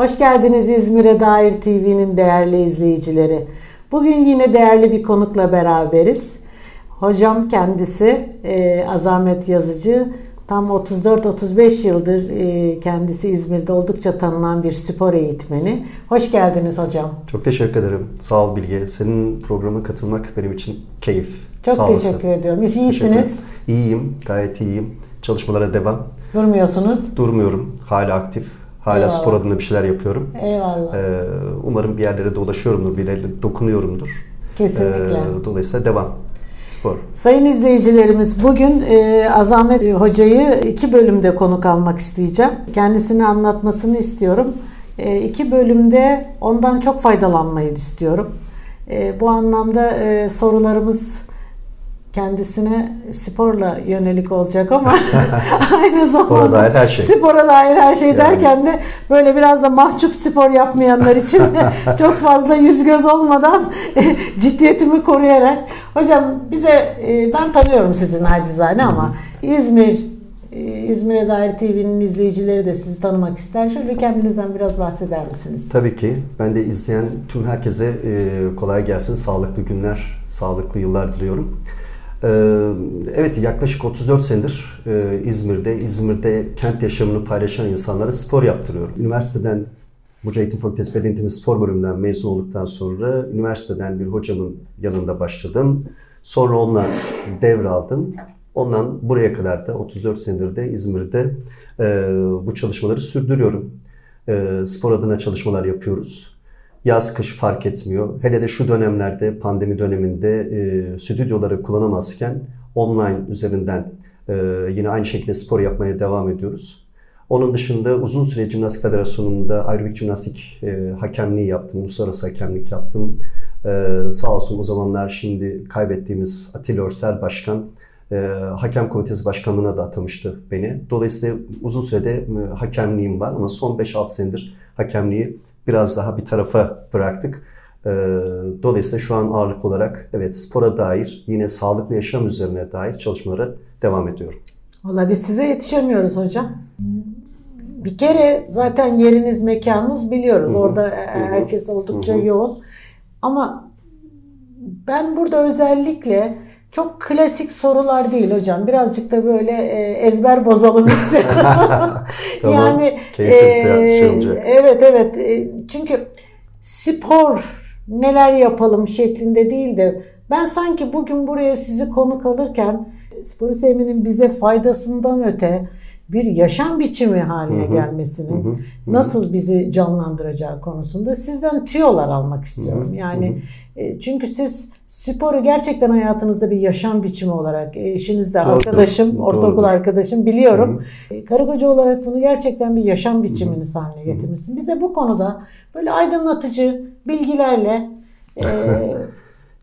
Hoş geldiniz İzmir'e dair TV'nin değerli izleyicileri. Bugün yine değerli bir konukla beraberiz. Hocam kendisi e, Azamet Yazıcı. Tam 34-35 yıldır e, kendisi İzmir'de oldukça tanınan bir spor eğitmeni. Hoş geldiniz hocam. Çok teşekkür ederim. Sağ ol Bilge. Senin programa katılmak benim için keyif. Çok Sağ teşekkür olasın. ediyorum. İyisiniz. Teşekkür. İyiyim, gayet iyiyim. Çalışmalara devam. Durmuyorsunuz. Durmuyorum. Hala aktif. Hala Eyvallah. spor adına bir şeyler yapıyorum. Eyvallah. Ee, umarım bir yerlere dolaşıyorumdur, bir yerlere dokunuyorumdur. Kesinlikle. Ee, dolayısıyla devam. Spor. Sayın izleyicilerimiz bugün e, Azamet Hoca'yı iki bölümde konuk almak isteyeceğim. Kendisini anlatmasını istiyorum. E, iki bölümde ondan çok faydalanmayı istiyorum. E, bu anlamda e, sorularımız kendisine sporla yönelik olacak ama aynı zamanda Spora dair her şey. spora dair her şey Yani. derken de böyle biraz da mahcup spor yapmayanlar için çok fazla yüz göz olmadan ciddiyetimi koruyarak hocam bize e, ben tanıyorum sizin acizane ama İzmir e, İzmir'e dair TV'nin izleyicileri de sizi tanımak ister. Şöyle kendinizden biraz bahseder misiniz? Tabii ki. Ben de izleyen tüm herkese e, kolay gelsin. Sağlıklı günler, sağlıklı yıllar diliyorum. E, Evet yaklaşık 34 senedir e, İzmir'de, İzmir'de kent yaşamını paylaşan insanlara spor yaptırıyorum. Üniversiteden Burcu Eğitim Fakültesi Beden Eğitimi Spor Bölümünden mezun olduktan sonra üniversiteden bir hocamın yanında başladım. Sonra onunla devraldım. Ondan buraya kadar da 34 senedir de İzmir'de e, bu çalışmaları sürdürüyorum. E, spor adına çalışmalar yapıyoruz. Yaz kış fark etmiyor. Hele de şu dönemlerde pandemi döneminde e, stüdyoları kullanamazken online üzerinden e, yine aynı şekilde spor yapmaya devam ediyoruz. Onun dışında uzun süre Jimnastik Federasyonu'nda aerobik jimnastik e, hakemliği yaptım, uluslararası hakemlik yaptım. E, sağ olsun o zamanlar şimdi kaybettiğimiz Atilla Örsel Başkan e, hakem komitesi başkanlığına da atamıştı beni. Dolayısıyla uzun sürede e, hakemliğim var ama son 5-6 senedir hakemliği biraz daha bir tarafa bıraktık. E, dolayısıyla şu an ağırlık olarak evet spora dair yine sağlıklı yaşam üzerine dair çalışmalara devam ediyorum. Valla biz size yetişemiyoruz hocam. Bir kere zaten yeriniz, mekanınız biliyoruz. Hı hı. Orada herkes oldukça Hı hı. yoğun. Ama ben burada özellikle çok klasik sorular değil hocam. Birazcık da böyle e, ezber bozalım istedim. Tamam. yani e, şey olacak. Evet evet. E, çünkü spor neler yapalım şeklinde değil de ben sanki bugün buraya sizi konuk alırken sporu sevmenin bize faydasından öte bir yaşam biçimi haline Hı hı. gelmesinin Hı hı. nasıl bizi canlandıracağı konusunda sizden tüyolar almak istiyorum. Yani e, çünkü siz sporu gerçekten hayatınızda bir yaşam biçimi olarak e, eşiniz de Doğrudur. arkadaşım, ortaokul Doğrudur. arkadaşım biliyorum. E, Karı koca olarak bunu gerçekten bir yaşam biçiminiz haline getirmişsin. Bize bu konuda böyle aydınlatıcı bilgilerle e,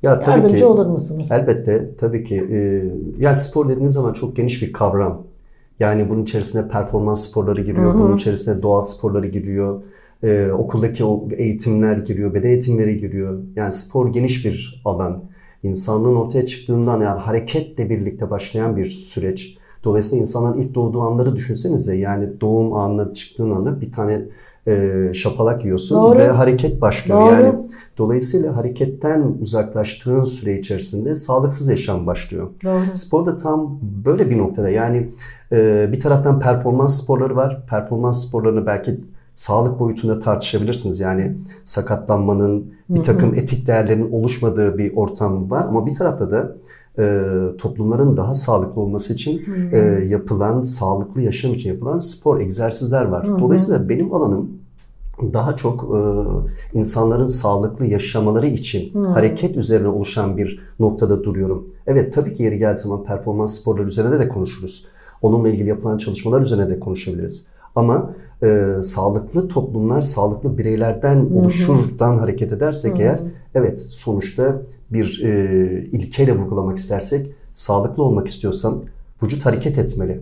Ya tabii yardımcı ki olur musunuz? elbette tabii ki e, ya spor dediğiniz zaman çok geniş bir kavram. Yani bunun içerisine performans sporları giriyor, Hı hı. bunun içerisine doğa sporları giriyor, e, okuldaki o eğitimler giriyor, beden eğitimleri giriyor. Yani spor geniş bir alan. İnsanlığın ortaya çıktığından yani hareketle birlikte başlayan bir süreç. Dolayısıyla insanların ilk doğduğu anları düşünsenize. Yani doğum anına çıktığın anda bir tane e, şapalak yiyorsun Doğru. ve hareket başlıyor. Doğru. Yani dolayısıyla hareketten uzaklaştığın süre içerisinde sağlıksız yaşam başlıyor. Doğru. Spor da tam böyle bir noktada. Yani e, bir taraftan performans sporları var. Performans sporlarını belki sağlık boyutunda tartışabilirsiniz. Yani sakatlanmanın, bir takım etik değerlerin oluşmadığı bir ortam var. Ama bir tarafta da e, toplumların daha sağlıklı olması için e, yapılan, sağlıklı yaşam için yapılan spor, egzersizler var. Dolayısıyla benim alanım daha çok e, insanların sağlıklı yaşamaları için hareket üzerine oluşan bir noktada duruyorum. Evet tabii ki yeri geldiği zaman performans sporları üzerine de konuşuruz. Onunla ilgili yapılan çalışmalar üzerine de konuşabiliriz. Ama e, sağlıklı toplumlar sağlıklı bireylerden oluşurdan hareket edersek eğer evet sonuçta bir e, ilkeyle vurgulamak istersek sağlıklı olmak istiyorsan vücut hareket etmeli.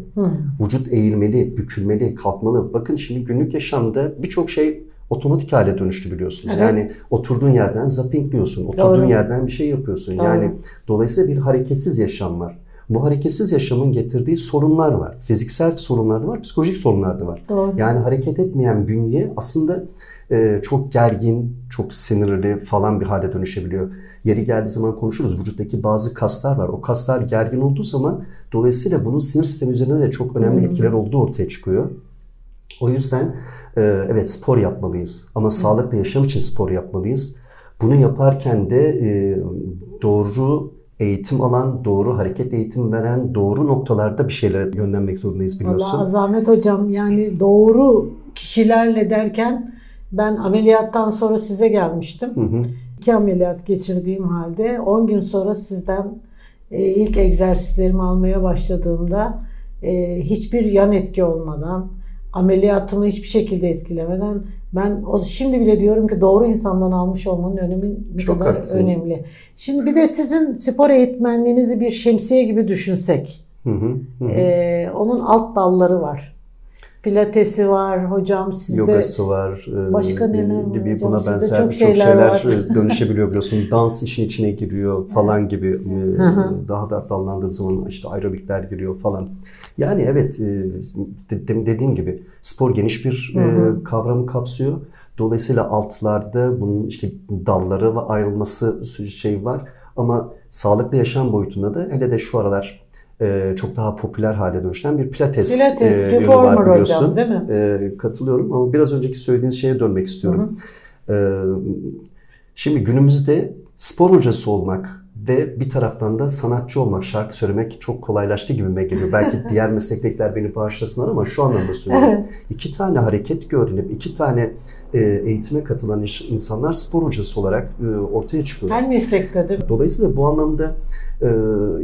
Vücut eğilmeli, bükülmeli, kalkmalı. Bakın şimdi günlük yaşamda birçok şey otomatik hale dönüştü biliyorsunuz. Evet. Yani oturduğun yerden zappingliyorsun. Oturduğun Doğru. yerden bir şey yapıyorsun. Doğru. Yani dolayısıyla bir hareketsiz yaşam var. Bu hareketsiz yaşamın getirdiği sorunlar var. Fiziksel sorunlar da var, psikolojik sorunlar da var. Doğru. Yani hareket etmeyen bünye aslında e, çok gergin, çok sinirli falan bir hale dönüşebiliyor. Yeri geldiği zaman konuşuruz. Vücuttaki bazı kaslar var. O kaslar gergin olduğu zaman dolayısıyla bunun sinir sistemi üzerinde de çok önemli Hmm. etkiler olduğu ortaya çıkıyor. O yüzden e, evet spor yapmalıyız ama sağlıklı yaşam için spor yapmalıyız. Bunu yaparken de e, doğru eğitim alan, doğru hareket eğitim veren, doğru noktalarda bir şeylere yönlenmek zorundayız biliyorsun. Vallahi Azamet hocam yani doğru kişilerle derken ben ameliyattan sonra size gelmiştim. Hı hı. İki ameliyat geçirdiğim halde 10 gün sonra sizden e, ilk egzersizlerimi almaya başladığımda e, hiçbir yan etki olmadan ameliyatımı hiçbir şekilde etkilemeden ben o şimdi bile diyorum ki doğru insandan almış olmanın önemi ne Çok kadar haklısın. önemli. Şimdi bir de sizin spor eğitmenliğinizi bir şemsiye gibi düşünsek. Hı hı. hı hı. Ee, onun alt dalları var. Pilatesi var hocam sizde. Yogası var. Başka neler var gibi hocam? buna benzer çok birçok şeyler dönüşebiliyor biliyorsun. Dans işin içine giriyor falan gibi. e, hı. Daha da dallandığı zaman işte aerobikler giriyor falan. Yani evet e, de- de- dediğim gibi spor geniş bir e, hı. kavramı kapsıyor. Dolayısıyla altlarda bunun işte dalları ve ayrılması şey var. Ama sağlıklı yaşam boyutunda da hele de şu aralar e, çok daha popüler hale dönüşen bir pilates, Pilates, e, yönü var biliyorsun. hocam değil mi? E, katılıyorum ama biraz önceki söylediğiniz şeye dönmek istiyorum. E, şimdi günümüzde spor hocası olmak ve bir taraftan da sanatçı olmak, şarkı söylemek çok kolaylaştı gibime geliyor. Belki diğer meslektakiler beni bağışlasınlar ama şu anlamda söylüyorum. İki tane hareket öğrenip iki tane e, eğitime katılan insanlar spor hocası olarak e, ortaya çıkıyor. Her meslekte değil mi? Dolayısıyla bu anlamda e,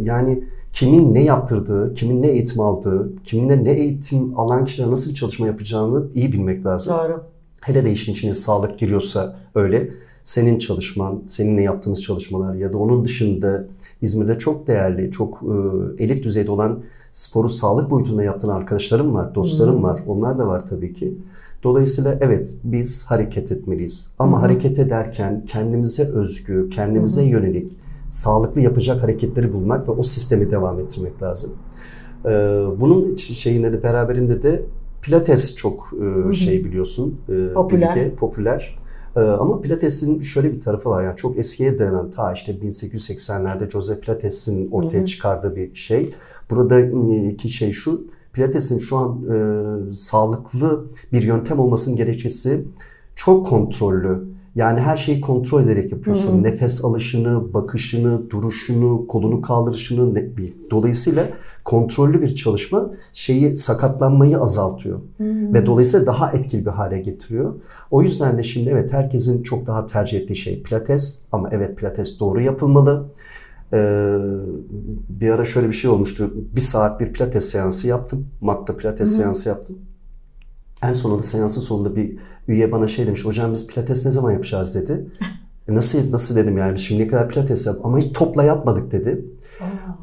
yani kimin ne yaptırdığı, kimin ne eğitim aldığı, kiminle ne eğitim alan kişiler nasıl bir çalışma yapacağını iyi bilmek lazım. Doğru. Hele de işin içine sağlık giriyorsa öyle. Senin çalışman, seninle yaptığımız çalışmalar ya da onun dışında İzmir'de çok değerli, çok e, elit düzeyde olan sporu sağlık boyutunda yaptıran arkadaşlarım var, dostlarım var. Onlar da var tabii ki. Dolayısıyla evet biz hareket etmeliyiz. Ama hareket ederken kendimize özgü, kendimize yönelik sağlıklı yapacak hareketleri bulmak ve o sistemi devam ettirmek lazım. Ee, bunun şeyinde de beraberinde de Pilates çok e, şey biliyorsun. e, Popüler. bilgi, popüler. Ee, ama Pilates'in şöyle bir tarafı var. Yani çok eskiye dayanan ta işte 1880'lerde Joseph Pilates'in ortaya çıkardığı bir şey. Buradaki şey şu. Pilates'in şu an e, sağlıklı bir yöntem olmasının gerekçesi çok kontrollü. Yani her şeyi kontrol ederek yapıyorsun. Nefes alışını, bakışını, duruşunu, kolunu kaldırışını. ne- Dolayısıyla kontrollü bir çalışma şeyi sakatlanmayı azaltıyor. Ve dolayısıyla daha etkili bir hale getiriyor. O yüzden de şimdi evet herkesin çok daha tercih ettiği şey pilates. Ama evet pilates doğru yapılmalı. Ee, bir ara şöyle bir şey olmuştu. Bir saat bir pilates seansı yaptım. Matta pilates seansı yaptım. En sonunda seansın sonunda bir üye bana şey demiş. Hocam biz pilates ne zaman yapacağız dedi. E nasıl nasıl dedim yani şimdi ne kadar pilates yap ama hiç topla yapmadık dedi.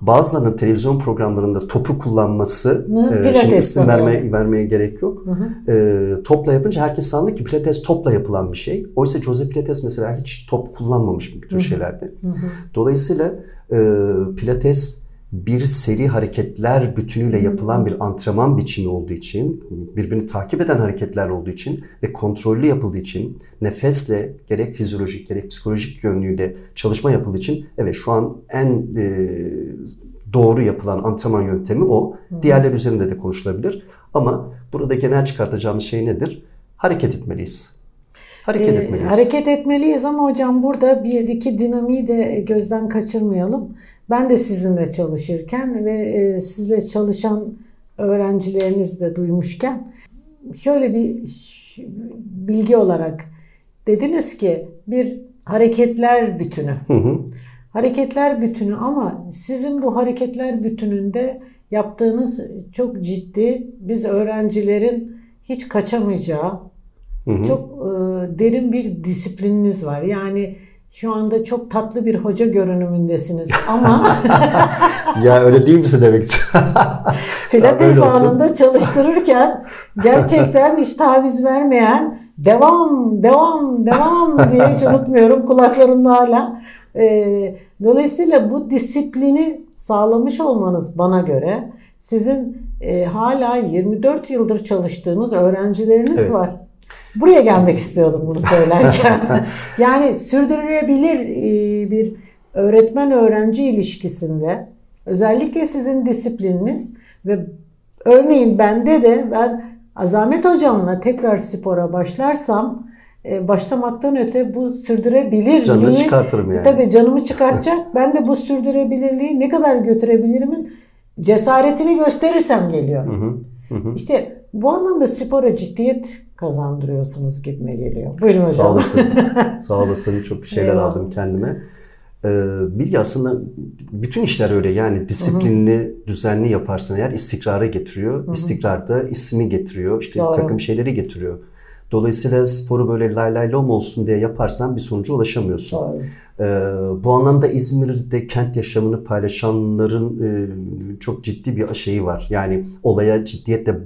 Bazılarının televizyon programlarında topu kullanması Ne? e, şimdi isim vermeye, vermeye gerek yok. E, topla yapınca herkes sandı ki pilates topla yapılan bir şey. Oysa Jose Pilates mesela hiç top kullanmamış bu tür şeylerde. Dolayısıyla e, pilates bir seri hareketler bütünüyle yapılan bir antrenman biçimi olduğu için, birbirini takip eden hareketler olduğu için ve kontrollü yapıldığı için, nefesle gerek fizyolojik gerek psikolojik yönlüyle çalışma yapıldığı için evet şu an en e, doğru yapılan antrenman yöntemi o. Diğerleri üzerinde de konuşulabilir. Ama burada genel çıkartacağımız şey nedir? Hareket etmeliyiz. Hareket Ee, etmeliyiz. hareket etmeliyiz ama hocam burada bir iki dinamiği de gözden kaçırmayalım. Ben de sizinle çalışırken ve e, sizle çalışan öğrencileriniz de duymuşken şöyle bir bilgi olarak dediniz ki bir hareketler bütünü. Hı hı. Hareketler bütünü ama sizin bu hareketler bütününde yaptığınız çok ciddi biz öğrencilerin hiç kaçamayacağı çok e, derin bir disiplininiz var. Yani şu anda çok tatlı bir hoca görünümündesiniz ama ya öyle değil misin demek istiyorum. pilates anında çalıştırırken gerçekten hiç taviz vermeyen devam, devam, devam diye hiç unutmuyorum kulaklarımda hala. E, dolayısıyla bu disiplini sağlamış olmanız bana göre sizin e, hala 24 yıldır çalıştığınız öğrencileriniz Evet. var. Buraya gelmek istiyordum bunu söylerken. yani sürdürülebilir e, bir öğretmen öğrenci ilişkisinde özellikle sizin disiplininiz ve örneğin bende de ben Azamet hocamla tekrar spora başlarsam e, başlamaktan öte bu sürdürebilirliği Canını çıkartırım yani. Tabii canımı çıkartacak. ben de bu sürdürebilirliği ne kadar götürebilirimin cesaretini gösterirsem geliyor. Hı hı. Hı hı. İşte bu anlamda spora ciddiyet kazandırıyorsunuz gibime geliyor. Buyurun hocam. Sağ olasın. Sağ olasın. Çok şeyler Eyvallah. aldım kendime. Ee, Bilgi aslında bütün işler öyle yani disiplinli, düzenli yaparsan eğer istikrara getiriyor. İstikrar da ismi getiriyor. İşte Doğru. takım şeyleri getiriyor. Dolayısıyla sporu böyle lay lay lom olsun diye yaparsan bir sonuca ulaşamıyorsun. Ee, bu anlamda İzmir'de kent yaşamını paylaşanların e, çok ciddi bir şeyi var. Yani olaya ciddiyetle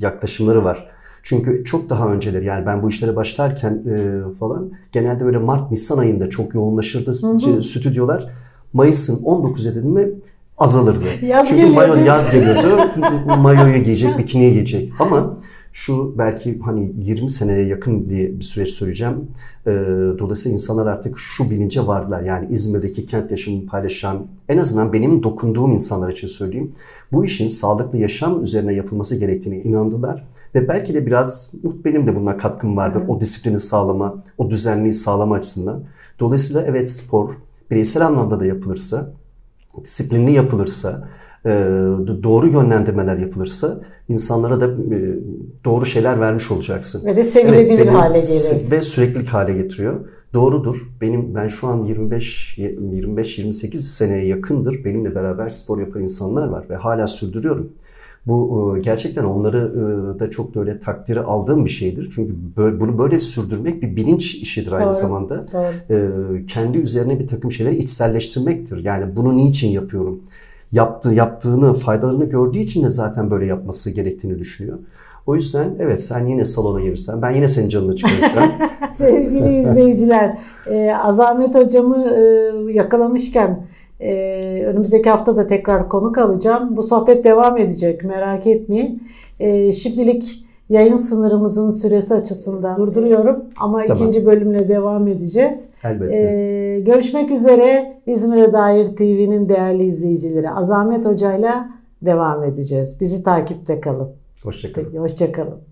yaklaşımları var. Çünkü çok daha önceleri yani ben bu işlere başlarken e, falan genelde böyle Mart Nisan ayında çok yoğunlaşırdı şey, stüdyolar. Mayıs'ın 19 dedim mi azalırdı. Yaz Çünkü geliyordu. mayo yaz geliyordu. Mayoyu giyecek, bikiniye giyecek. Ama şu belki hani 20 seneye yakın diye bir süreç söyleyeceğim. Ee, dolayısıyla insanlar artık şu bilince vardılar. Yani İzmir'deki kent yaşamını paylaşan, en azından benim dokunduğum insanlar için söyleyeyim. Bu işin sağlıklı yaşam üzerine yapılması gerektiğine inandılar. Ve belki de biraz benim de buna katkım vardır. O disiplini sağlama, o düzenliği sağlama açısından. Dolayısıyla evet spor bireysel anlamda da yapılırsa, disiplinli yapılırsa, e, doğru yönlendirmeler yapılırsa insanlara da e, doğru şeyler vermiş olacaksın. Ve de sevilebilir benim- hale gelir. Ve süreklilik hale getiriyor. Doğrudur. Benim ben şu an 25 25 28 seneye yakındır benimle beraber spor yapan insanlar var ve hala sürdürüyorum. Bu e, gerçekten onları e, da çok böyle takdiri aldığım bir şeydir. Çünkü böyle, bunu böyle sürdürmek bir bilinç işidir aynı Doğru. zamanda. Doğru. Kendi üzerine bir takım şeyleri içselleştirmektir. Yani bunu niçin yapıyorum? Yaptığı, yaptığını, faydalarını gördüğü için de zaten böyle yapması gerektiğini düşünüyor. O yüzden evet sen yine salona gelirsen ben yine senin canını çıkaracağım. Sevgili izleyiciler, e, Azamet hocamı e, yakalamışken e, önümüzdeki hafta da tekrar konuk alacağım. Bu sohbet devam edecek, merak etmeyin. E, şimdilik yayın sınırımızın süresi açısından durduruyorum ama Tamam. ikinci bölümle devam edeceğiz. Elbette. E, görüşmek üzere İzmir'e dair TV'nin değerli izleyicileri. Azamet hocayla devam edeceğiz. Bizi takipte kalın. Hoşçakalın. Hoşçakalın.